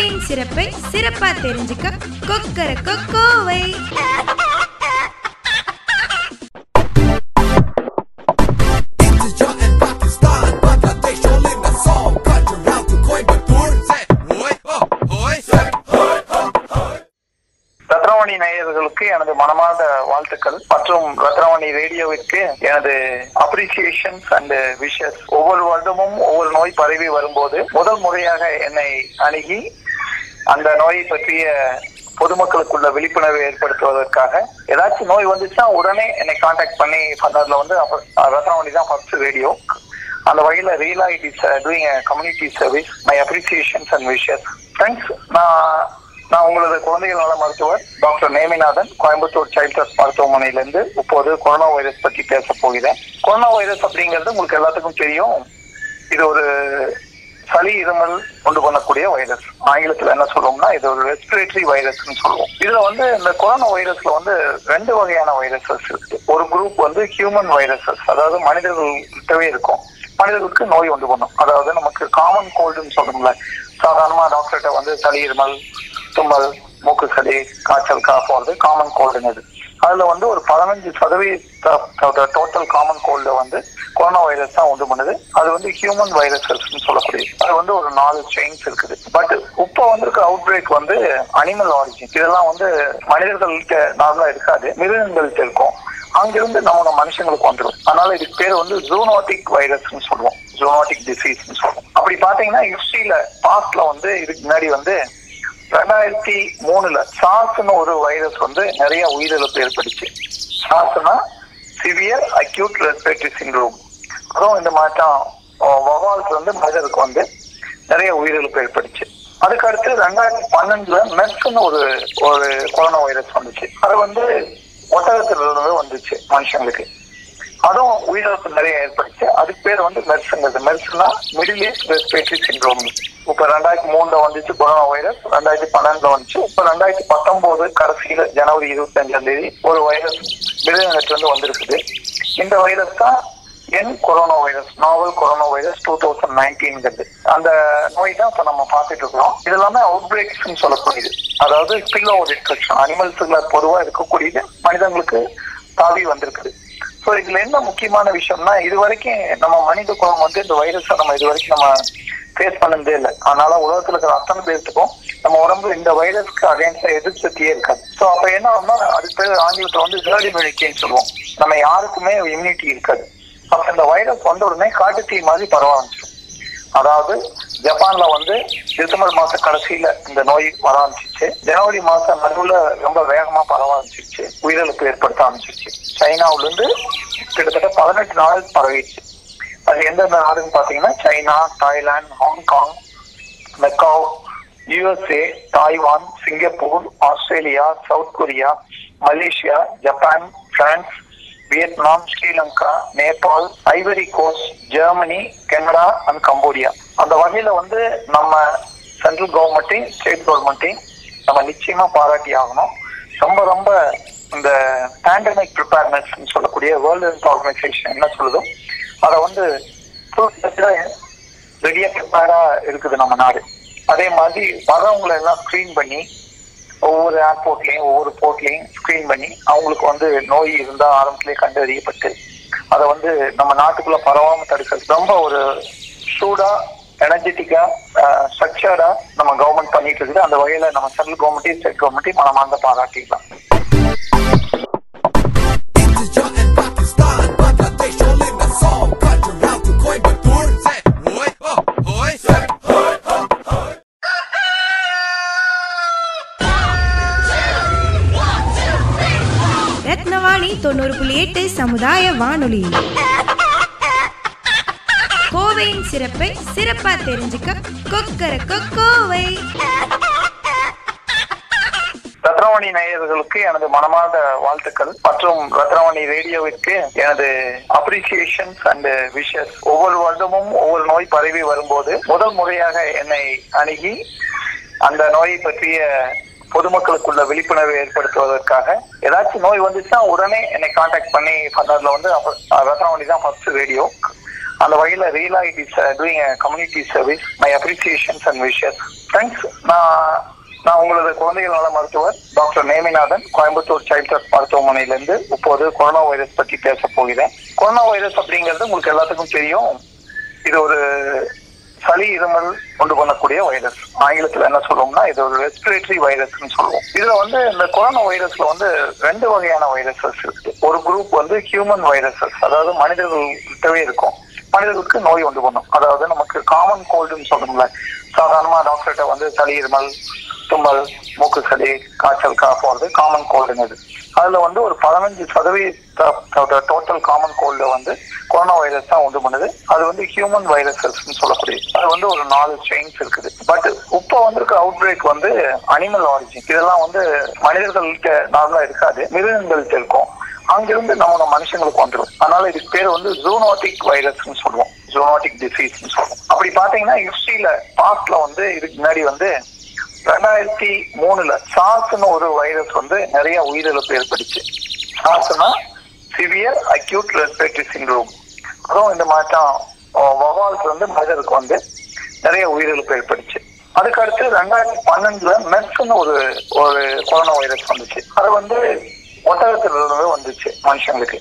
கோவையின் சிறப்பை சிறப்பா தெரிஞ்சுக்க கொக்கர கோவை ரத்னவாணி நேயர்களுக்கு எனது மனமார்ந்த வாழ்த்துக்கள் மற்றும் ரத்னவாணி ரேடியோவிற்கு எனது அப்ரிசியேஷன்ஸ் அண்ட் விஷஸ் ஒவ்வொரு வருடமும் ஒவ்வொரு நோய் பரவி வரும்போது முதல் முறையாக என்னை அணுகி அந்த நோயை பற்றிய பொதுமக்களுக்குள்ள விழிப்புணர்வை ஏற்படுத்துவதற்காக ஏதாச்சும் நோய் வந்துச்சுன்னா உடனே என்னை காண்டாக்ட் பண்ணி பண்ணதுல வந்து ரத்னவாணி தான் ஃபர்ஸ்ட் ரேடியோ அந்த வகையில ரியலா it is doing community service my appreciations and wishes thanks நான் நான் உங்களது குழந்தைகள் நல மருத்துவர் doctor Neminathan Coimbatore child health மருத்துவமனையிலிருந்து இப்போது கொரோனா வைரஸ் பற்றி பேச போகிறேன். கொரோனா வைரஸ் அப்படிங்கிறது உங்களுக்கு எல்லாத்துக்கும் தெரியும். இது ஒரு சளி இருமல் கொண்டு பண்ணக்கூடிய வைரஸ். ஆங்கிலத்துல என்ன சொல்லுவோம்னா இது ஒரு ரெஸ்பிரேட்டரி வைரஸ்னு சொல்லுவோம். இதுல வந்து இந்த கொரோனா வைரஸ்ல வந்து ரெண்டு வகையான வைரஸஸ் இருக்கு. ஒரு குரூப் வந்து ஹியூமன் வைரஸஸ் அதாவது மனிதர்கள்கிட்டவே இருக்கும். மனிதர்களுக்கு நோய் உண்டு பண்ணும். அதாவது நமக்கு காமன் கோல்டுன்னு சொல்றோம்ல. சாதாரணமா டாக்டர்கிட்ட வந்து சளி இருமல் தும்மல் மூக்கு சளி காய்ச்சல் காஃப் வருது காமன் கோல்டுன்னு அதுல வந்து ஒரு பதினஞ்சு சதவீத டோட்டல் காமன் கோல்ட வந்து கொரோனா வைரஸ் தான் உண்டு பண்ணுது. அது வந்து ஹியூமன் வைரஸஸ் சொல்லக்கூடியது அது வந்து ஒரு நாலு செயின்ஸ் இருக்குது. பட் இப்போ வந்திருக்க அவுட் பிரேக் வந்து அனிமல் ஆரிஜின் இதெல்லாம் வந்து மனிதர்கள்ட்ட நார்மலா இருக்காது. மிருகங்கள்ட்ட இருக்கும். அங்கிருந்து நம்ம மனுஷங்களுக்கு வந்துடும் அதனால இதுக்கு பேர் வந்து ஜூனோட்டிக் வைரஸ்னு சொல்லுவோம். ஜூனோட்டிக் டிசீஸ்னு சொல்லுவோம். அப்படி பாத்தீங்கன்னா ஹிஸ்டரியில பாஸ்ட்ல வந்து இதுக்கு முன்னாடி வந்து ரெண்டாயிரத்தி மூணுல சார்ஸ்னு ஒரு வைரஸ் வந்து நிறைய உயிரிழப்பு ஏற்பட்டுச்சு. சார்ஸ்னா சிவியர் அக்யூட் ரெஸ்பிரேட்டரி சிண்ட்ரோம் அதுவும் இந்த மாற்றம் வவால்ஸ் வந்து மனிதருக்கு வந்து நிறைய உயிரிழப்பு ஏற்பட்டுச்சு. அதுக்கு அடுத்து ரெண்டாயிரத்தி பன்னெண்டுல மெர்ஸ்னு ஒரு ஒரு கொரோனா வைரஸ் வந்துச்சு. அது வந்து ஒட்டகத்திலிருந்து வந்துச்சு மனுஷங்களுக்கு. அதுவும் உயிரிழப்பு நிறைய ஏற்பட்டுச்சு. அதுக்கு பேர் வந்து மெர்ஸுங்கிறது மெர்ஸ்னா மிடில் ஈஸ்ட் ரெஸ்பிரேட்டரி சிண்ட்ரோம். இப்ப ரெண்டாயிரத்தி மூணுல வந்துச்சு கொரோனா வைரஸ் ரெண்டாயிரத்தி பன்னெண்டுல வந்துச்சு. இப்ப ரெண்டாயிரத்தி பத்தொன்பது கடைசியில ஜனவரி இருபத்தி அஞ்சாம் தேதி ஒரு வைரஸ் மிருகங்கத்துல இருந்து வந்திருக்குது. இந்த வைரஸ் தான் என் corona virus novel corona virus two thousand நைன்டீன்ங்கிறது. அந்த நோய் தான் இப்ப நம்ம பார்த்துட்டு இருக்கிறோம். இது எல்லாமே அவுட் பிரேக்ஸ் சொல்லக்கூடியது. அதாவது ஸ்பில் ஓவர் இன்ஃபெக்ஷன் அனிமல்ஸ்ல பொதுவா இருக்கக்கூடியது மனிதங்களுக்கு தாவி வந்திருக்குது. ஸோ இதுல என்ன முக்கியமான விஷயம்னா இது வரைக்கும் நம்ம மனித குலம் வந்து இந்த வைரஸை நம்ம இது வரைக்கும் நம்ம ஃபேஸ் பண்ணதே இல்லை. அதனால உலகத்துல இருக்கிற அத்தனை பேர்த்துக்கும் நம்ம உடம்பு இந்த வைரஸ்க்கு அகைன்ஸ்டா எதிர்ப்பு இருக்காது. ஸோ அப்ப என்ன ஆகும்னா அதுக்கு பேர் ஆங்கிலத்துல வந்து ஹேர்ட் இம்யூனிட்டின்னு சொல்லுவோம். நம்ம யாருக்குமே இம்யூனிட்டி இருக்காது. அப்ப இந்த வைரஸ் வந்த உடனே தீ மாதிரி பரவாயில்ல அதாவது ஜப்பான்ல வந்து டிசம்பர் மாச கடைசியில இந்த நோய் வர ஆரம்பிச்சிச்சு. ஜனவரி மாசம் நடுவுல ரொம்ப வேகமா பரவ ஆரம்பிச்சிருச்சு உயிரிழப்பு ஏற்படுத்த ஆரம்பிச்சிருச்சு சைனாவுல இருந்து கிட்டத்தட்ட பதினெட்டு நாள் பரவிடுச்சு. அது எந்தெந்த நாடுன்னு பாத்தீங்கன்னா China Thailand Hong Kong Macau USA Taiwan Singapore Australia South Korea Malaysia Japan France Vietnam Sri Lanka Nepal Ivory Coast Germany Canada and Cambodia. அந்த வகையில வந்து நம்ம சென்ட்ரல் கவர்மெண்ட்டையும் ஸ்டேட் கவர்மெண்ட்டையும் நம்ம நிச்சயமா பாராட்டி ஆகணும். ரொம்ப ரொம்ப இந்த பேண்டமிக் ப்ரிப்பேர்னஸ் சொல்லக்கூடிய வேர்ல்டு ஹெல்த் ஆர்கனைசேஷன் என்ன சொல்லுதோ அதை வந்து ரெடியா ப்ரிப்பேரா இருக்குது நம்ம நாடு. அதே மாதிரி வரவங்களை எல்லாம் ஸ்க்ரீன் பண்ணி ஒவ்வொரு ஏர்போர்ட்லயும் ஒவ்வொரு போர்ட்லயும் ஸ்கிரீன் பண்ணி அவங்களுக்கு வந்து நோய் இருந்தா ஆரம்பத்திலே கண்டறியப்பட்டு அதை வந்து நம்ம நாட்டுக்குள்ள பரவாம தடுக்கிறது. ரொம்ப ஒரு சூடா எனர்ஜெட்டிக்கா ஸ்ட்ரக்சர்டா நம்ம கவர்மெண்ட் பண்ணிட்டு இருக்குது. அந்த வகையில நம்ம சென்ட்ரல் கவர்மெண்ட்டையும் ஸ்டேட் கவர்மெண்ட்டையும் மனமார்ந்த பாராட்டிக்கலாம். தொண்ணூறு புள்ளி எட்டு சமுதாய வானொலி. கோவையின் சிறப்பை சிறப்பா தெரிஞ்சுக்க கொக்கர கோவை ரத்னவாணி நேயர்களுக்கு எனது மனமார்ந்த வாழ்த்துக்கள் மற்றும் ரத்னவாணி ரேடியோவிற்கு எனது அப்ரிசியேஷன்ஸ் அண்ட் விஷஸ் ஒவ்வொரு வருடமும் ஒவ்வொரு நோய் பரவி வரும்போது முதல் முறையாக என்னை அணுகி அந்த நோயை பற்றிய பொதுமக்களுக்குள்ள விழிப்புணர்வை ஏற்படுத்துவதற்காக ஏதாச்சும் நோய் வந்துச்சுன்னா உடனே என்னை காண்டாக்ட் பண்ணி பண்ணதுல வந்து அப்ப- ரத்னவாணி தான் ஃபர்ஸ்ட் ரேடியோ அந்த வகையில ரியலா it is doing community service my appreciations and wishes thanks நான் நான் உங்களது குழந்தைகள் நல மருத்துவர் doctor Neminathan Coimbatore child heart மருத்துவமனையிலிருந்து இப்போது கொரோனா வைரஸ் பற்றி பேச போகிறேன். கொரோனா வைரஸ் அப்படிங்கிறது உங்களுக்கு எல்லாத்துக்கும் தெரியும். இது ஒரு சளி இருமல் கொண்டு பண்ணக்கூடிய வைரஸ் ஆங்கிலத்துல என்ன சொல்லுவோம்னா இது ஒரு ரெஸ்பிரேட்டரி வைரஸ்னு சொல்லுவோம். இதுல வந்து இந்த கொரோனா வைரஸ்ல வந்து ரெண்டு வகையான வைரஸஸ் இருக்கு. ஒரு குரூப் வந்து ஹியூமன் வைரஸஸ் அதாவது மனிதர்கள்கிட்டவே இருக்கும். மனிதர்களுக்கு நோய் வந்து பண்ணும் அதாவது நமக்கு காமன் கோல்டுன்னு சொல்றோம்ல. சாதாரணமா டாக்டர்கிட்ட வந்து சளி இருமல் தும்மல் மூக்கு சளி காய்ச்சல் போறது காமன் கோல்டுங்கிறது அதுல வந்து ஒரு பதினஞ்சு சதவீத டோட்டல் காமன் கோல்டு வந்து கொரோனா வைரஸ் தான் உண்டு பண்ணுது. அது வந்து ஹியூமன் வைரஸஸ் சொல்லக்கூடியது. அது வந்து ஒரு நாலு செயின்ஸ் இருக்குது. பட் இப்போ வந்திருக்க அவுட் பிரேக் வந்து அனிமல் ஆரிஜின் இதெல்லாம் வந்து மனிதர்கள்ட்ட நார்மலா இருக்காது. மிருகங்கள்ட்ட இருக்கும். அங்கிருந்து நம்ம மனுஷங்களுக்கு வந்துடும் அதனால இதுக்கு பேர் வந்து ஜூனோட்டிக் வைரஸ்னு சொல்லுவோம். ஜூனோட்டிக் டிசீஸ்னு சொல்லுவோம். அப்படி பாத்தீங்கன்னா ஹிஸ்டரியில பாஸ்ட்ல வந்து இதுக்கு முன்னாடி வந்து ரெண்டாயிரத்தி மூணுல சாஸ்னு ஒரு வைரஸ் வந்து நிறைய உயிரிழப்பு ஏற்பட்டுச்சு. சாஸ்னா சிவியர் அக்யூட் ரெஸ்பிரேட்டரி சிண்ட்ரோம் அதுவும் இந்த மாற்றம் வவால்ஸ் வந்து மனிதருக்கு வந்து நிறைய உயிரிழப்பு ஏற்பட்டுச்சு. அதுக்கு அடுத்து ரெண்டாயிரத்தி பன்னெண்டுல மெர்ஸ்ன்னு ஒரு ஒரு கொரோனா வைரஸ் வந்துச்சு. அது வந்து ஒட்டகத்தில் இருந்து வந்துச்சு மனுஷங்களுக்கு.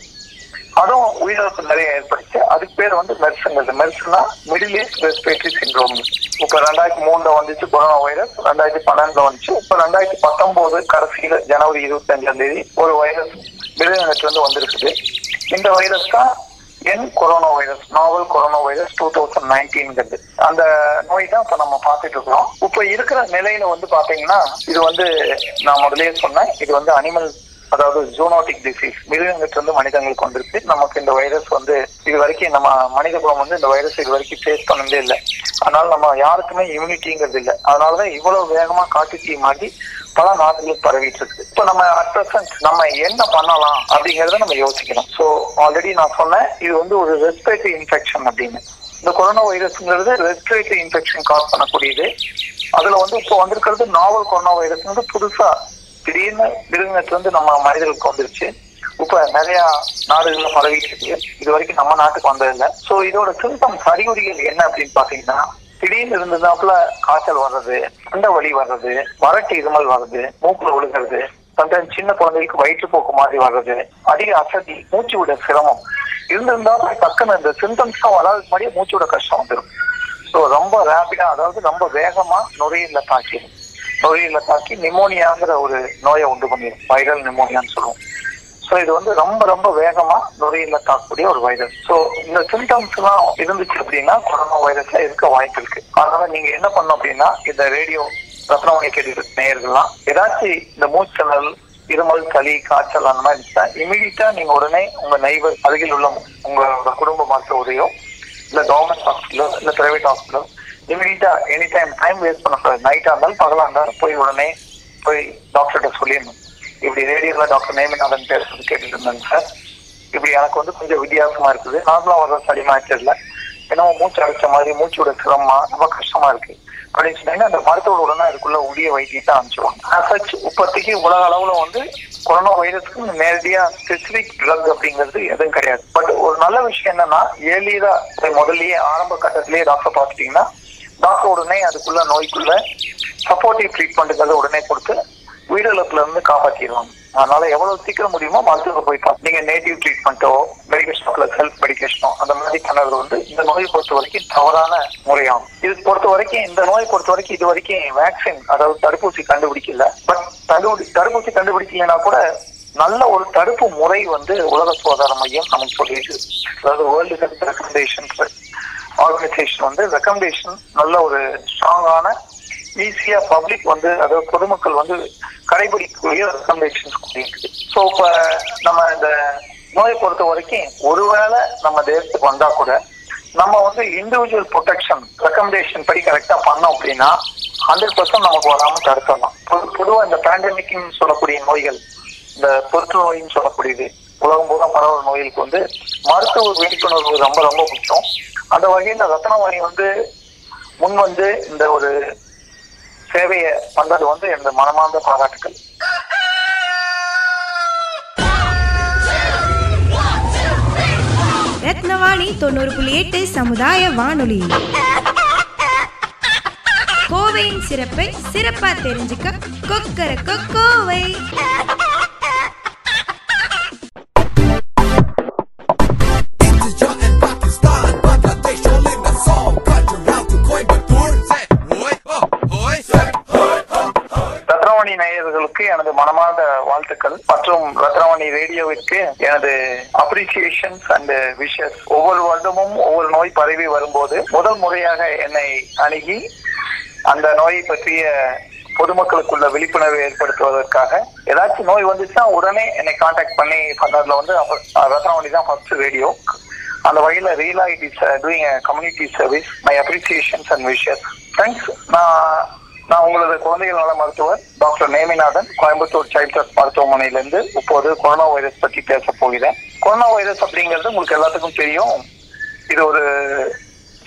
அதுவும் உயிரிழப்பு நிறைய ஏற்படுச்சு அதுக்கு பேர் வந்து மெர்ஸுங்கிறது மெர்ஸ்னா மிடில் ஈஸ்ட் ரெஸ்பிரேட்டரி சிண்ட்ரோம். இப்ப ரெண்டாயிரத்தி மூணுல வந்துச்சு கொரோனா வைரஸ் ரெண்டாயிரத்தி பன்னெண்டுல வந்துச்சு. இப்ப ரெண்டாயிரத்தி பத்தொன்பது கடைசியில ஜனவரி இருபத்தி அஞ்சாம் தேதி ஒரு வைரஸ் மிருகங்களுக்கு இருந்து வந்திருக்குது. இந்த வைரஸ் தான் என் corona virus novel corona virus two thousand நைன்டீன்கிறது அந்த நோய் தான் இப்ப நம்ம பார்த்துட்டு இருக்கிறோம் இப்ப இருக்கிற நிலையில வந்து பாத்தீங்கன்னா இது வந்து நான் முதல்லயே சொன்னேன் இது வந்து அனிமல் அதாவது ஜூனோட்டிக் டிசீஸ் மிருகங்கிட்ட இருந்து மனிதங்களுக்கு வந்திருக்கு நமக்கு இந்த வைரஸ் வந்து இது வரைக்கும் நம்ம மனித குலம் வந்து இந்த வைரஸ் இது வரைக்கும் ஃபேஸ் பண்ணதே இல்லை. அதனால நம்ம யாருக்குமே இம்யூனிட்டிங்கிறது இல்லை. அதனாலதான் இவ்வளவு வேகமா காட்டு தீ மாறி பல நாடுகளுக்கு பரவிட்டு இருக்கு. இப்போ நம்ம அட் பிரசன்ட் நம்ம என்ன பண்ணலாம் அப்படிங்கறத நம்ம யோசிக்கணும். ஸோ ஆல்ரெடி நான் சொன்னேன் இது வந்து ஒரு ரெஸ்பிரேட்டரி இன்ஃபெக்ஷன் அப்படின்னு. இந்த கொரோனா வைரஸ்ங்கிறது ரெஸ்பிரேட்டரி இன்ஃபெக்ஷன் காஸ் பண்ணக்கூடியது. அதுல வந்து இப்போ வந்திருக்கிறது நாவல் கொரோனா வைரஸ் வந்து புதுசா திடீர்னு மிருகத்துல வந்து நம்ம மனிதர்களுக்கு வந்துருச்சு. இப்ப நிறைய நாடுகள்ல பரவிட்டு இருக்கு. இது வரைக்கும் நம்ம நாட்டுக்கு வந்ததில்லை. சோ இதோட சிம்டம்ஸ் அறிகுறிகள் என்ன அப்படின்னு பாத்தீங்கன்னா திடீர்னு இருந்ததுனாப்புல காய்ச்சல் வர்றது தொண்டை வலி வர்றது வறட்டு இருமல் வர்றது மூக்குல விழுகிறது சம்டைம் சின்ன குழந்தைகளுக்கு வயிற்றுப்போக்கு மாதிரி வர்றது அதிக அசதி மூச்சு விட சிரமம். இருந்திருந்தாலும் டக்குன்னு இந்த சிம்டம்ஸ் தான் வராதுக்கு முன்னாடியே மூச்சு விட கஷ்டம் வந்துடும் ஸோ ரொம்ப ரேபிடா அதாவது ரொம்ப வேகமா நுரையீரல தாக்கிடும் நுரையீரல தாக்கி நிமோனியாங்கிற ஒரு நோயை உண்டு பண்ணிடும் வைரல் நிமோனியான்னு சொல்லுவோம். ஸோ இது வந்து ரொம்ப ரொம்ப வேகமா நுரையீரல தாக்கக்கூடிய ஒரு வைரஸ் ஸோ இந்த சிம்டம்ஸ் எல்லாம் இருந்துச்சு அப்படின்னா கொரோனா வைரஸ்ல இருக்க வாய்ப்பு இருக்கு. அதனால நீங்க என்ன பண்ணும் அப்படின்னா இந்த ரேடியோ ரத்னவாணி கேட்டு நேயர்கள்லாம் ஏதாச்சும் இந்த மூச்சல் இருமல் சளி காய்ச்சல் அந்த மாதிரி இருந்துச்சுன்னா இமீடியட்டா நீங்க உடனே உங்க நைபர் அருகில் உள்ள உங்களோட குடும்ப மருத்துவரையோ இல்ல கவர்மெண்ட் ஹாஸ்பிட்டலோ இல்ல பிரைவேட் ஹாஸ்பிட்டலோ இமீடியட்டா எனி டைம் டைம் வேஸ்ட் பண்ணக்கூடாது நைட்டா இருந்தாலும் பகலா இருந்தாலும் போய் உடனே போய் டாக்டர்கிட்ட சொல்லிடணும். இப்படி ரேடியோல டாக்டர் நேமிநாதன் பேசுறது கேட்டுட்டு இருந்தாங்க சார். இப்படி எனக்கு வந்து கொஞ்சம் வித்தியாசமா இருக்குது. நார்மலா வர சளி தெரியல ஏன்னா மூச்சு அடைச்ச மாதிரி மூச்சு விட சிரமமா ரொம்ப கஷ்டமா இருக்கு. அப்படின்னு சொன்னீங்கன்னா அந்த மருத்துவ உடனே அதுக்குள்ள உரிய வைத்தியத்தை அனுப்பிச்சிடுவாங்க. அசச் இப்போதைக்கு உலக அளவுல வந்து கொரோனா வைரஸ்க்கு நேரடியா ஸ்பெசிபிக் ட்ரக் அப்படிங்கிறது எதுவும் கிடையாது. பட் ஒரு நல்ல விஷயம் என்னன்னா ஏர்லியா முதல்லயே ஆரம்ப கட்டத்திலேயே டாக்டர் பார்த்துட்டீங்கன்னா டாக்டர் உடனே அதுக்குள்ள நோய்க்குள்ள சப்போர்ட்டிவ் ட்ரீட்மெண்ட்டுங்கிறத உடனே கொடுத்து உயிரிழப்புல இருந்து காப்பாற்றிடுவாங்க அதனால எவ்வளவு சீக்கிரம் முடியுமோ மருத்துவத்தை போய் பார்த்து நீங்க நேட்டிவ் ட்ரீட்மெண்ட்டோ மெடிக்கேஷனோ செல்ஃப் மெடிக்கேஷனோ அந்த மாதிரி பண்ணது வந்து இந்த நோயை பொறுத்த வரைக்கும் தவறான முறையாகும். இது பொறுத்த வரைக்கும் இந்த நோயை பொறுத்த வரைக்கும் இது வரைக்கும் வேக்சின் அதாவது தடுப்பூசி கண்டுபிடிக்கல. பட் தடுப்பூசி தடுப்பூசி கண்டுபிடிக்கலைன்னா கூட நல்ல ஒரு தடுப்பு முறை வந்து உலக சுகாதார மையம் நமக்கு சொல்லியிருக்கு. அதாவது வேர்ல்டு ஹெல்த் ரெக்கமெண்டேஷன் ஆர்கனைசேஷன் வந்து ரெக்கமெண்டேஷன் நல்ல ஒரு ஸ்ட்ராங்கான ஈஸியா பப்ளிக் வந்து அதாவது பொதுமக்கள் வந்து கடைபிடிக்கக்கூடிய ரெக்கமெண்டேஷன்ஸ் கொடுத்துருக்கு. ஸோ இப்போ நம்ம இந்த நோயை பொறுத்த வரைக்கும் ஒருவேளை நம்ம தேசத்துக்கு வந்தா கூட நம்ம வந்து இண்டிவிஜுவல் ப்ரொடெக்ஷன் ரெக்கமெண்டேஷன் படி கரெக்டா பண்ணோம் அப்படின்னா ஹண்ட்ரட் பர்சன்ட் நமக்கு வராம தடுத்துடலாம். பொது- இந்த பேண்டமிக்னு சொல்லக்கூடிய நோய்கள் இந்த தொற்று நோயின்னு சொல்லக்கூடியது உலகம் பூரா பரவல் நோய்களுக்கு வந்து மருத்துவ விழிப்புணர்வு ரொம்ப ரொம்ப முக்கியம். அந்த வகையில் ரத்னவாணி வந்து முன் வந்து இந்த ஒரு சேவையை பண்றது வந்து எனது மனமார்ந்த பாராட்டுகள் ரத்னவாணி தொண்ணூறு புள்ளி எட்டு சமுதாய வானொலி. கோவையின் சிறப்பை சிறப்பா தெரிஞ்சுக்க கொக்கர கோவை ரத்னவாணி எனது அப்ரிசியேஷன்ஸ் அண்ட் விஷஸ் ஒவ்வொரு வருடமும் ஒவ்வொரு நோய் பரவி வரும்போது முதல் முறையாக என்னை அணுகி அந்த நோயை பற்றிய பொதுமக்களுக்குள்ள விழிப்புணர்வை ஏற்படுத்துவதற்காக ஏதாச்சும் நோய் வந்துச்சுன்னா உடனே என்னை காண்டாக்ட் பண்ணி பண்ணதுல வந்து ரத்னவாணி தான் ஃபர்ஸ்ட் ரேடியோ அந்த வகையில் real it is doing community service my appreciations and wishes thanks நான் நான் உங்களது குழந்தைகள் நல மருத்துவர் doctor Neminathan Coimbatore child trust மருத்துவமனையிலிருந்து இப்போது கொரோனா வைரஸ் பற்றி பேச போகிறேன். கொரோனா வைரஸ் அப்படிங்கிறது உங்களுக்கு எல்லாத்துக்கும் தெரியும். இது ஒரு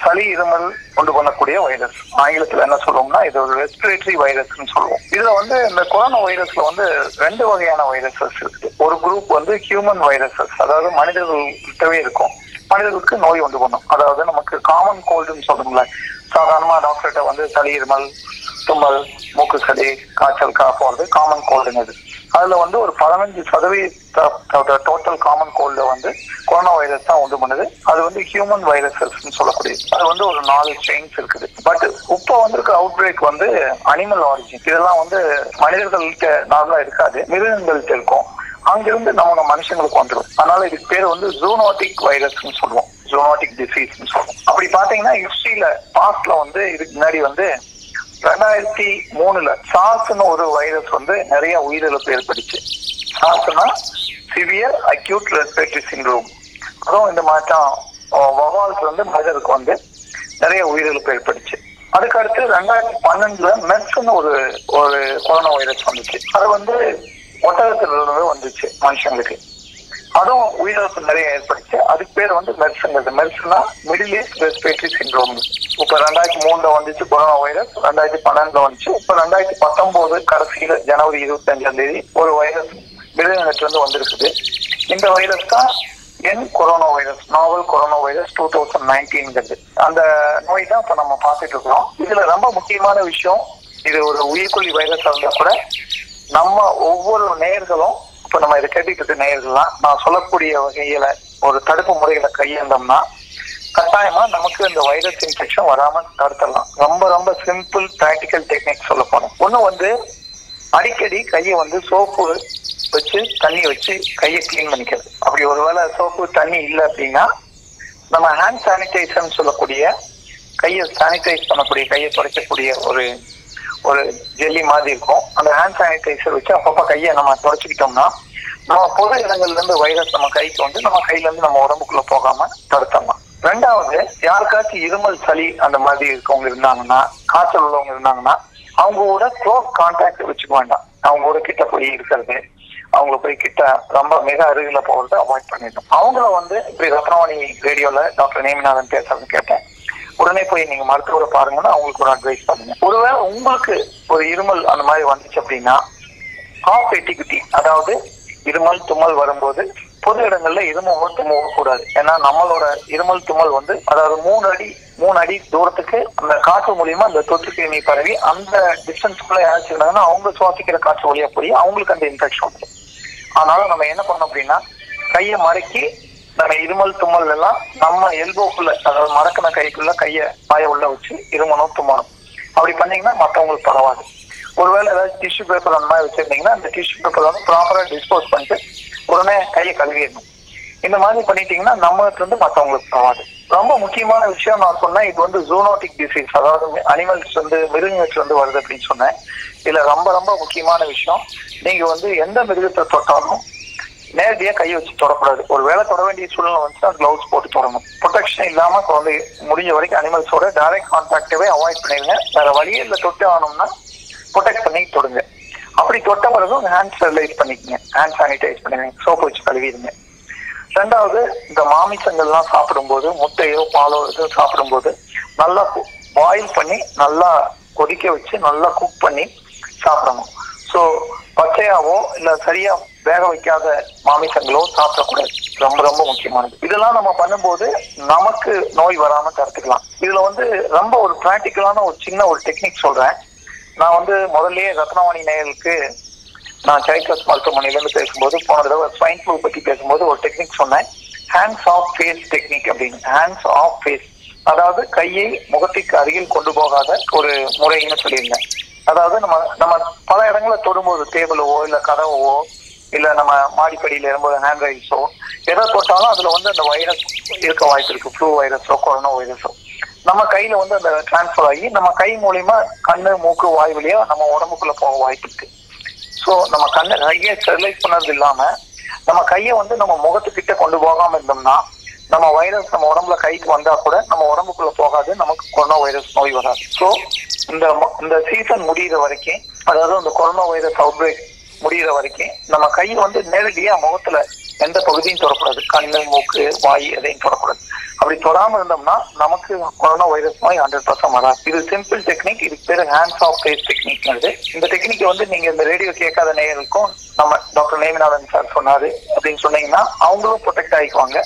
சளி இருமல் கொண்டு பண்ணக்கூடிய வைரஸ். ஆங்கிலத்தில் என்ன சொல்லுவோம்னா இது ஒரு ரெஸ்பிரேட்டரி வைரஸ்னு சொல்லுவோம். இதுல வந்து இந்த கொரோனா வைரஸ்ல வந்து ரெண்டு வகையான வைரஸஸ் இருக்கு. ஒரு குரூப் வந்து ஹியூமன் வைரஸஸ் அதாவது மனிதர்கள்கிட்டவே இருக்கும். மனிதர்களுக்கு நோய் உண்டு பண்ணும். அதாவது நமக்கு காமன் கோல்டுன்னு சொல்றோம்ல சாதாரணமா டாக்டர்கிட்ட வந்து சளி இருமல் தும்மல் மூக்கு சளி காய்ச்சல் காஃப் வந்து காமன் கோல்டுங்கிறது அதுல வந்து ஒரு பதினஞ்சு சதவீத டோட்டல் காமன் கோல்டு வந்து கொரோனா வைரஸ் தான் உண்டு பண்ணுது. அது வந்து ஹியூமன் வைரஸஸ் சொல்லக்கூடியது. அது வந்து ஒரு நாலு செயின்ஸ் இருக்குது. பட் இப்போ வந்திருக்க அவுட் பிரேக் வந்து அனிமல் ஆரிஜின் இதெல்லாம் வந்து மனிதர்கள்ட்ட நார்மலா இருக்காது. மிருகங்கள்கிட்ட இருக்கும். அங்கிருந்து நம்ம மனுஷங்களுக்கு வந்துடும் அதனால இதுக்கு பேர் வந்து ஜூனோட்டிக் வைரஸ்னு சொல்லுவோம். ஜூனோட்டிக் டிசீஸ்னு சொல்லுவோம். அப்படி பாத்தீங்கன்னா ஹிஸ்டரியில பாஸ்ட்ல வந்து இதுக்கு முன்னாடி வந்து ரெண்டாயிரத்தி மூணுல சாஸ்னு ஒரு வைரஸ் வந்து நிறைய உயிரிழப்பு ஏற்பட்டுச்சு. சாஸ்னா சிவியர் அக்யூட் ரெஸ்பிரேட்டரி சிண்ட்ரோம் அதுவும் இந்த மாற்றம் வவால்ஸ் வந்து மனிதருக்கு வந்து நிறைய உயிரிழப்பு ஏற்பட்டுச்சு. அதுக்கு அடுத்து ரெண்டாயிரத்தி பன்னெண்டுல மெட்ஸ்னு ஒரு ஒரு கொரோனா வைரஸ் வந்துச்சு. அது வந்து ஒட்டகத்திலிருந்து வந்துச்சு மனுஷங்களுக்கு. அதுவும் உயிரிழப்பு நிறைய ஏற்படுச்சு. அதுக்கு பேர் வந்து மெர்ஸ்ங்கிறது மெர்ஸ்னா மிடில் ஈஸ்ட் ரெஸ்பிரேட்டரி சிண்ட்ரோம். இப்ப ரெண்டாயிரத்தி மூணுல வந்துச்சு கொரோனா வைரஸ் ரெண்டாயிரத்தி பன்னெண்டுல வந்துச்சு. இப்ப ரெண்டாயிரத்தி பத்தொன்பது கடைசியில ஜனவரி இருபத்தி அஞ்சாம் தேதி ஒரு வைரஸ் மிருகங்கத்துல இருந்து வந்திருக்குது. இந்த வைரஸ் தான் என் corona virus novel corona virus two thousand நைன்டீன்ங்கிறது. அந்த நோய் தான் இப்ப நம்ம பார்த்துட்டு இருக்கிறோம். இதுல ரொம்ப முக்கியமான விஷயம் இது ஒரு உயிர்கொல்லி வைரஸ் இருந்தா கூட நம்ம ஒவ்வொரு நேர்களும் இப்ப நம்ம இதை கேட்டுக்கிட்டு இருக்க நேயர்கள்லாம் நான் சொல்லக்கூடிய வகையில ஒரு தடுப்பு முறைகளை கையாண்டோம்னா கட்டாயமா நமக்கு இந்த வைரஸ் இன்ஃபெக்ஷன் வராம தடுத்துடலாம். ரொம்ப ரொம்ப சிம்பிள் பிராக்டிக்கல் டெக்னிக் சொல்ல போனோம். ஒண்ணு வந்து அடிக்கடி கையை வந்து சோப்பு வச்சு தண்ணி வச்சு கையை க்ளீன் பண்ணிக்கிறது. அப்படி ஒருவேளை சோப்பு தண்ணி இல்லை அப்படின்னா நம்ம ஹேண்ட் சானிடைசர்னு சொல்லக்கூடிய கையை சானிடைஸ் பண்ணக்கூடிய கையை துடைக்கக்கூடிய ஒரு ஒரு ஜெல்லி மாதிரி இருக்கும். அந்த ஹேண்ட் சானிடைசர் வச்சு அப்பப்போ கையை நம்ம தொடச்சிக்கிட்டோம்னா நம்ம பொது இடங்கள்ல இருந்து வைரஸ் நம்ம கைக்கு வந்து நம்ம கையில இருந்து நம்ம உடம்புக்குள்ள போகாம தடுத்தலாம் ரெண்டாவது யாருக்காச்சும் இருமல் சளி அந்த மாதிரி இருக்கவங்க இருந்தாங்கன்னா காய்ச்சல் உள்ளவங்க இருந்தாங்கன்னா அவங்க கூட க்ளோஸ் கான்டாக்ட் வச்சுக்க வேண்டாம். அவங்க கூட கிட்ட போய் இருக்கிறது அவங்கள போய் கிட்ட ரொம்ப மிக அருகில போகிறது அவாய்ட் பண்ணிடணும். அவங்கள வந்து இப்படி ரத்னவாணி ரேடியோல டாக்டர் நேமிநாதன் பேசுறது கேட்டேன். உடனே போய் நீங்க மருத்துவரை பாருங்கன்னா அவங்களுக்கு ஒரு அட்வைஸ் பண்ணுங்க. ஒருவேளை உங்களுக்கு ஒரு இருமல் அந்த மாதிரி வந்துச்சு அப்படின்னா ஹாஃப் எட்டிகுட்டி அதாவது இருமல் தும்மல் வரும்போது பொது இடங்கள்ல இருமவோ தும்மவோ கூடாது ஏன்னா நம்மளோட இருமல் தும்மல் வந்து அதாவது மூணு அடி மூணு அடி தூரத்துக்கு அந்த காற்று மூலியமா அந்த தொற்று கிருமி பரவி அந்த டிஸ்டன்ஸ்குள்ள யாராச்சும் இருந்தாங்கன்னா அவங்க சுவாசிக்கிற காற்று வழியா போய் அவங்களுக்கு அந்த இன்ஃபெக்ஷன் வந்துடும் அதனால நம்ம என்ன பண்ணோம் அப்படின்னா கையை மடக்கி நம்ம இருமல் தும்மல் எல்லாம் நம்ம எல்போக்குள்ள அதாவது மறக்கின கைக்குள்ள கையை பாய உள்ள வச்சு இருமலும் தும்மணும் அப்படி பண்ணீங்கன்னா மற்றவங்களுக்கு பரவாது. ஒருவேளை ஏதாவது டிஷ்யூ பேப்பர் அந்த மாதிரி வச்சிருந்தீங்கன்னா அந்த டிஷ்யூ பேப்பர் வந்து ப்ராப்பரா டிஸ்போஸ் பண்ணிட்டு உடனே கையை கழுவிடணும். இந்த மாதிரி பண்ணிட்டீங்கன்னா நம்ம இருந்து மற்றவங்களுக்கு பரவாது. ரொம்ப முக்கியமான விஷயம் நான் சொன்னேன் இது வந்து ஜூனோட்டிக் டிசீஸ் அதாவது அனிமல்ஸ் வந்து மிருகங்கள் வந்து வருது அப்படின்னு சொன்னேன். இதுல ரொம்ப ரொம்ப முக்கியமான விஷயம். நீங்க வந்து எந்த மிருகத்தை தொட்டாலும் நேரடியா கையை வச்சு தொடக்கூடாது. ஒரு வேலை தொட வேண்டிய சூழ்நிலை வந்துச்சுன்னா கிளவுஸ் போட்டு தொடணும். ப்ரொடெக்ஷன் இல்லாம குழந்தை முடிஞ்ச வரைக்கும் அனிமல்ஸோட டைரக்ட் கான்டாக்டவே அவாய்ட் பண்ணிடுங்க. வேற வழியே இல்லை தொட்டு ஆனோம்னா ப்ரொடெக்ட் பண்ணி தொடுங்க. அப்படி தொட்ட பிறகு ஹேண்ட் ஸ்டெரிலைஸ் பண்ணிக்கங்க. ஹேண்ட் சானிடைஸ் பண்ணிடுங்க. சோப்பு வச்சு கழுவிடுங்க. ரெண்டாவது இந்த மாமிசங்கள்லாம் சாப்பிடும்போது முட்டையோ பாலோ எதுவும் சாப்பிடும்போது நல்லா பாயில் பண்ணி நல்லா கொதிக்க வச்சு நல்லா குக் பண்ணி சாப்பிடணும். ஸோ பச்சையாவோ இல்லை சரியா வேக வைக்காத மாமிசங்களோ சாப்பிடக்கூடாது. ரொம்ப ரொம்ப முக்கியமானது. இதெல்லாம் நம்ம பண்ணும்போது நமக்கு நோய் வராம தடுத்துக்கலாம். இதுல வந்து ரொம்ப ஒரு பிராக்டிக்கலான ஒரு சின்ன ஒரு டெக்னிக் சொல்றேன். நான் வந்து முதல்லயே ரத்னவாணி நேயருக்கு நான் சைக்கஸ் மருத்துவமனையில இருந்து பேசும்போது போன தடவை ஸ்வைன் ஃப்ளூ பத்தி பேசும்போது ஒரு டெக்னிக் சொன்னேன். ஹேண்ட்ஸ் ஆஃப் ஃபேஸ் டெக்னிக் அப்படின்னு. ஹேண்ட்ஸ் ஆஃப் ஃபேஸ் அதாவது கையை முகத்திற்கு அருகில் கொண்டு போகாத ஒரு முறைன்னு சொல்லியிருந்தேன். அதாவது நம்ம நம்ம பல இடங்களை தொடும்போது டேபிளவோ இல்ல கதவோ இல்ல நம்ம மாடிப்படியில இருக்கும்போது ஹேண்ட் ரைல்ஸோ எதை தொட்டாலும் அதுல வந்து அந்த வைரஸ் இருக்க வாய்ப்பு இருக்கு. ஃப்ளூ வைரஸோ கொரோனா வைரஸோ நம்ம கையில வந்து அந்த டிரான்ஸ்ஃபர் ஆகி நம்ம கை மூலியமா கண்ணு மூக்கு வாய் வழியா நம்ம உடம்புக்குள்ள போக வாய்ப்பு இருக்கு. ஸோ நம்ம கண்ணை கையை ஸ்டெர்லைஸ் பண்ணது இல்லாம நம்ம கையை வந்து நம்ம முகத்துக்கிட்ட கொண்டு போகாம இருந்தோம்னா நம்ம வைரஸ் நம்ம உடம்புல கைக்கு வந்தா கூட நம்ம உடம்புக்குள்ள போகாது நமக்கு கொரோனா வைரஸ் நோய் வராது. ஸோ இந்த ம- இந்த சீசன் முடியிற வரைக்கும் அதாவது அந்த கொரோனா வைரஸ் அவுட் பிரேக் முடிகிற வரைக்கும் நம்ம கை வந்து நேரடியா முகத்துல எந்த பகுதியும் தொடக்கூடாது. கண்ணு மூக்கு வாய் எதையும் தொடக்கூடாது. அப்படி தொடாம இருந்தோம்னா நமக்கு கொரோனா வைரஸ் நோய் ஹண்ட்ரட் பர்சன்ட் வராது. இது சிம்பிள் டெக்னிக் இதுக்கு பேர் ஹேண்ட்ஸ் ஆஃப் ஃபேஸ் டெக்னிக் இந்த டெக்னிக் வந்து நீங்க இந்த ரேடியோ கேட்காத நேயர்களுக்கும் நம்ம டாக்டர் நேமிநாதன் சார் சொன்னாரு அப்படின்னு சொன்னீங்கன்னா அவங்களும் ப்ரொடெக்ட் ஆகிக்குவாங்க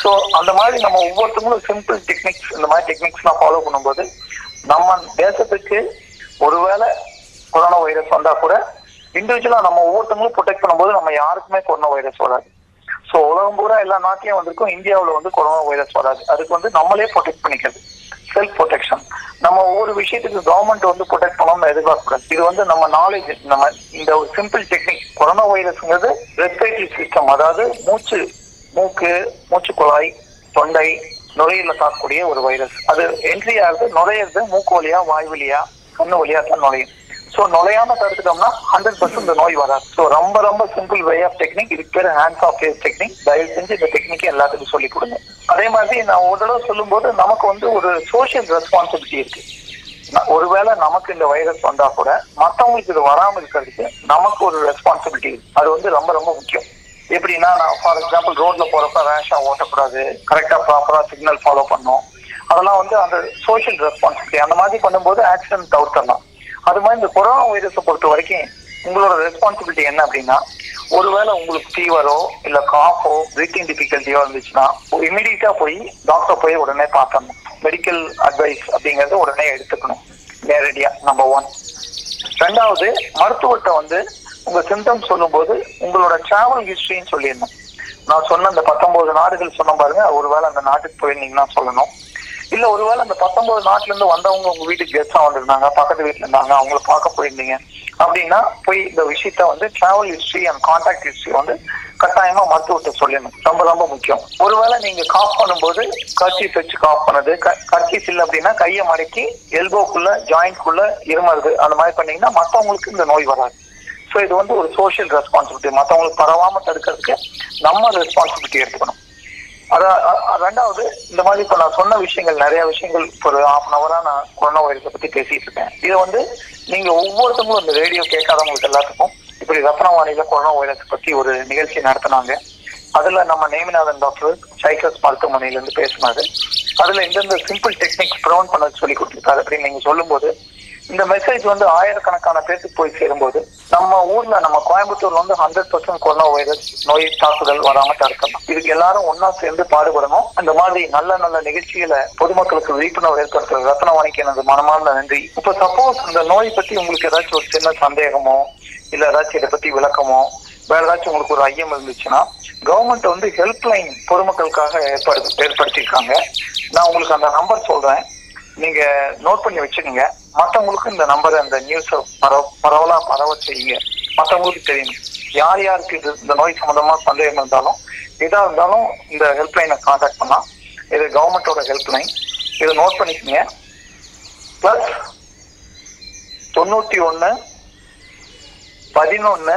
ஸோ அந்த மாதிரி நம்ம ஒவ்வொருத்தவங்களும் சிம்பிள் டெக்னிக்ஸ் இந்த மாதிரி டெக்னிக்ஸ்லாம் ஃபாலோ பண்ணும்போது நம்ம தேசத்துக்கு ஒருவேளை கொரோனா வைரஸ் வந்தா கூட இண்டிவிஜுவலா நம்ம ஒவ்வொருத்தவங்களும் ப்ரொடெக்ட் பண்ணும்போது நம்ம யாருக்குமே கொரோனா வைரஸ் வராது. ஸோ உலகம் பூரா எல்லா நாட்டிலையும் வந்திருக்கும். இந்தியாவில் வந்து கொரோனா வைரஸ் வராது. அதுக்கு வந்து நம்மளே ப்ரொடெக்ட் பண்ணிக்கிறது. செல்ஃப் ப்ரொடெக்ஷன் நம்ம ஒவ்வொரு விஷயத்துக்கு கவர்மெண்ட் வந்து ப்ரொடெக்ட் பண்ணாம எதிர்பார்க்கக்கூடாது. இது வந்து நம்ம நாலேஜ் நம்ம இந்த ஒரு சிம்பிள் டெக்னிக் கொரோனா வைரஸ்ங்கிறது ரெஸ்பிரேட்டரி சிஸ்டம் அதாவது மூச்சு மூக்கு மூச்சு குழாய் தொண்டை நுரையீரல தாக்கக்கூடிய ஒரு வைரஸ் அது என்ட்ரி ஆகுது நுழையிறது மூக்கு வழியா வாய் வழியா கண்ணு வழியா தான் நுழையும். ஸோ நுழையாம தடுத்துட்டோம்னா ஹண்ட்ரட் பர்சன்ட் இந்த நோய் வராது. ஸோ ரொம்ப ரொம்ப சிம்பிள் வே ஆஃப் டெக்னிக் இருக்கிற ஹேண்ட்ஸ் ஆஃப் ஃபேஸ் டெக்னிக் தயவு செஞ்சு இந்த டெக்னிக்கை எல்லாத்துக்கும் சொல்லி கொடுங்க. அதே மாதிரி நான் ஒரு தடவை சொல்லும்போது நமக்கு வந்து ஒரு சோஷியல் ரெஸ்பான்சிபிலிட்டி இருக்கு. ஒருவேளை நமக்கு இந்த வைரஸ் வந்தா கூட மத்தவங்களுக்கு இது வராமல் இருக்கிறதுக்கு நமக்கு ஒரு ரெஸ்பான்சிபிலிட்டி இருக்கு. அது வந்து ரொம்ப ரொம்ப முக்கியம். எப்படின்னா நான் ஃபார் எக்ஸாம்பிள் ரோட்ல போறப்ப ரேஷா ஓட்டக்கூடாது. கரெக்டா ப்ராப்பரா சிக்னல் ஃபாலோ பண்ணும் அதெல்லாம் வந்து அந்த சோஷியல் ரெஸ்பான்சிபிலிட்டி அந்த மாதிரி பண்ணும்போது ஆக்சிடென்ட் தவிர்த்தரலாம் அது மாதிரி இந்த கொரோனா வைரஸை பொறுத்த வரைக்கும் உங்களோட ரெஸ்பான்சிபிலிட்டி என்ன அப்படின்னா ஒருவேளை உங்களுக்கு ஃபீவரோ இல்ல காஃபோ பிரீத்திங் டிஃபிகல்ட்டியோ இருந்துச்சுன்னா இமீடியட்டா போய் டாக்டர் போய் உடனே பார்க்கணும் மெடிக்கல் அட்வைஸ் அப்படிங்கறத உடனே எடுத்துக்கணும். நேரடியா நம்பர் ஒன் ரெண்டாவது மருத்துவத்தை வந்து உங்க சிம்டம்ஸ் சொல்லும்போது உங்களோட டிராவல் ஹிஸ்டரின்னு சொல்லிடணும். நான் சொன்ன அந்த பத்தொன்பது நாடுகள் சொன்ன பாருங்க ஒருவேளை அந்த நாட்டுக்கு போயிருந்தீங்கன்னா சொல்லணும். இல்ல ஒருவேளை அந்த பத்தொன்பது நாட்டுல இருந்து வந்தவங்க உங்க வீட்டுக்கு கெஸ்டா வந்திருந்தாங்க பக்கத்து வீட்டுல இருந்தாங்க அவங்கள பார்க்க போயிருந்தீங்க அப்படின்னா போய் இந்த விஷயத்த வந்து travel history and contact history வந்து கட்டாயமா மருத்துவத்தை சொல்லணும். ரொம்ப ரொம்ப முக்கியம். ஒருவேளை நீங்க காஃப் பண்ணும்போது கர்ச்சீஃப் வச்சு காஃப் பண்ணது கர்ச்சீஃப் இல்லை அப்படின்னா கையை மடக்கி எல்போக்குள்ள ஜாயிண்ட்குள்ள இருமருது. அந்த மாதிரி பண்ணீங்கன்னா மற்றவங்களுக்கு இந்த நோய் வராது. ஸோ இது வந்து ஒரு சோஷியல் ரெஸ்பான்சிபிலிட்டி மற்றவங்களுக்கு பரவாம தடுக்கிறதுக்கு நம்ம ரெஸ்பான்சிபிலிட்டி எடுத்துக்கணும் ரெண்டாவது இந்த மாதிரி இப்ப நான் சொன்ன விஷயங்கள் நிறைய விஷயங்கள் இப்போ ஒரு ஹாஃப் அன் அவரா நான் கொரோனா வைரஸை பத்தி பேசிட்டு இருக்கேன். இதை வந்து நீங்க ஒவ்வொருத்தவங்களும் இந்த ரேடியோ கேட்காதவங்களுக்கு எல்லாத்துக்கும் இப்படி ரத்னவாணியில கொரோனா வைரஸ் பத்தி ஒரு நிகழ்ச்சி நடத்தினாங்க. அதுல நம்ம நேமிநாதன் டாக்டர் சைக்கஸ் மருத்துவமனையில இருந்து பேசினாரு. அதுல எந்தெந்த சிம்பிள் டெக்னிக்ஸ் ப்ரௌன் பண்ண சொல்லி கொடுத்துருக்காரு. அப்படின்னு நீங்க சொல்லும்போது இந்த மெசேஜ் வந்து ஆயிரக்கணக்கான பேருக்கு போய் சேரும்போது நம்ம ஊர்ல நம்ம கோயம்புத்தூர்ல வந்து ஹண்ட்ரட் பர்சன்ட் கொரோனா வைரஸ் நோய் தாக்குதல் வராம தடுக்கலாம். இதுக்கு எல்லாரும் ஒன்னா சேர்ந்து பாடுபடணும். இந்த மாதிரி நல்ல நல்ல நிகழ்ச்சிகளை பொதுமக்களுக்கு விழிப்புணர்வு ஏற்படுத்துறது. ரத்னவாணிக்கு எனது மனமார்ந்த நன்றி. இப்ப சப்போஸ் இந்த நோய் பத்தி உங்களுக்கு ஏதாச்சும் ஒரு சின்ன சந்தேகமோ இல்ல ஏதாச்சும் இதை பத்தி விளக்கமோ வேற ஏதாச்சும் உங்களுக்கு ஒரு ஐயம் இருந்துச்சுன்னா கவர்மெண்ட் வந்து ஹெல்ப்லைன் பொதுமக்களுக்காக ஏற்பாடு ஏற்படுத்தியிருக்காங்க. நான் உங்களுக்கு அந்த நம்பர் சொல்றேன். நீங்க நோட் பண்ணி வச்சுக்கோங்க. மத்தவங்களுக்கு இந்த நம்பரை அந்த நியூஸ் பரவ பரவலா பரவ செய்யுங்க. மத்தவங்களுக்கு தெரியும். யார் யாருக்கு இது இந்த நோய் சம்பந்தமா சந்தேகம் இருந்தாலும் எதா இருந்தாலும் இந்த ஹெல்ப்லைனை கான்டாக்ட் பண்ணலாம். இது கவர்மெண்டோட ஹெல்ப்லைன் இதை நோட் பண்ணிக்கோங்க. பிளஸ் தொண்ணூத்தி ஒண்ணு பதினொன்னு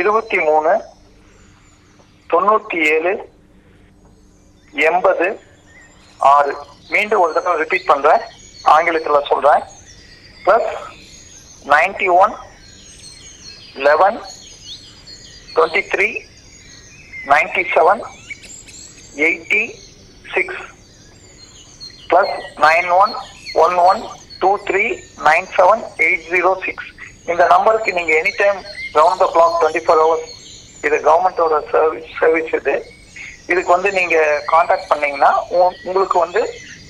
இருபத்தி மூணு தொண்ணூத்தி ஏழு எண்பது ஆறு. மீண்டும் ஒரு தடவை ரிப்பீட் பண்றேன். ஆங்கிலத்துல சொல்றேன். Plus ninety one eleven twenty three ninety seven eighty six plus nine one one one two three nine seven eight zero six இந்த நம்பருக்கு நீங்க any time round the clock twenty four hours இது கவர்மெண்டோட service service இது. இதுக்கு வந்து நீங்க contact பண்ணீங்கன்னா உங்களுக்கு வந்து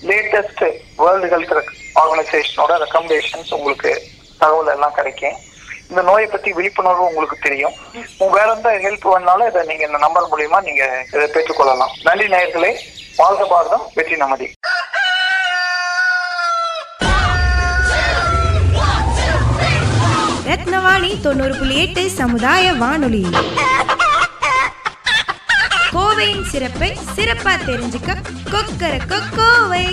லேட்டஸ்ட் வேர்ல்டு ஹெல்த் ஆர்கனைசேஷனோட ரெக்கமெண்டேஷன்ஸ் உங்களுக்கு தகவல் எல்லாம் கிடைக்கும். இந்த நோயை பத்தி விழிப்புணர்வு உங்களுக்கு தெரியும். வேற எந்த ஹெல்ப் வேணாலும் இதை நீங்க இந்த நம்பர் மூலியமா நீங்க இதை பெற்றுக்கொள்ளலாம். நன்றி நேயர்களே. வாழ்க பாரதம் வெற்றி நமதி. ரத்னவாணி தொண்ணூறு புள்ளி எட்டு சமுதாய வானொலி. கோவையின் சிறப்பை சிறப்பா தெரிஞ்சுக்க கொக்கர கோவை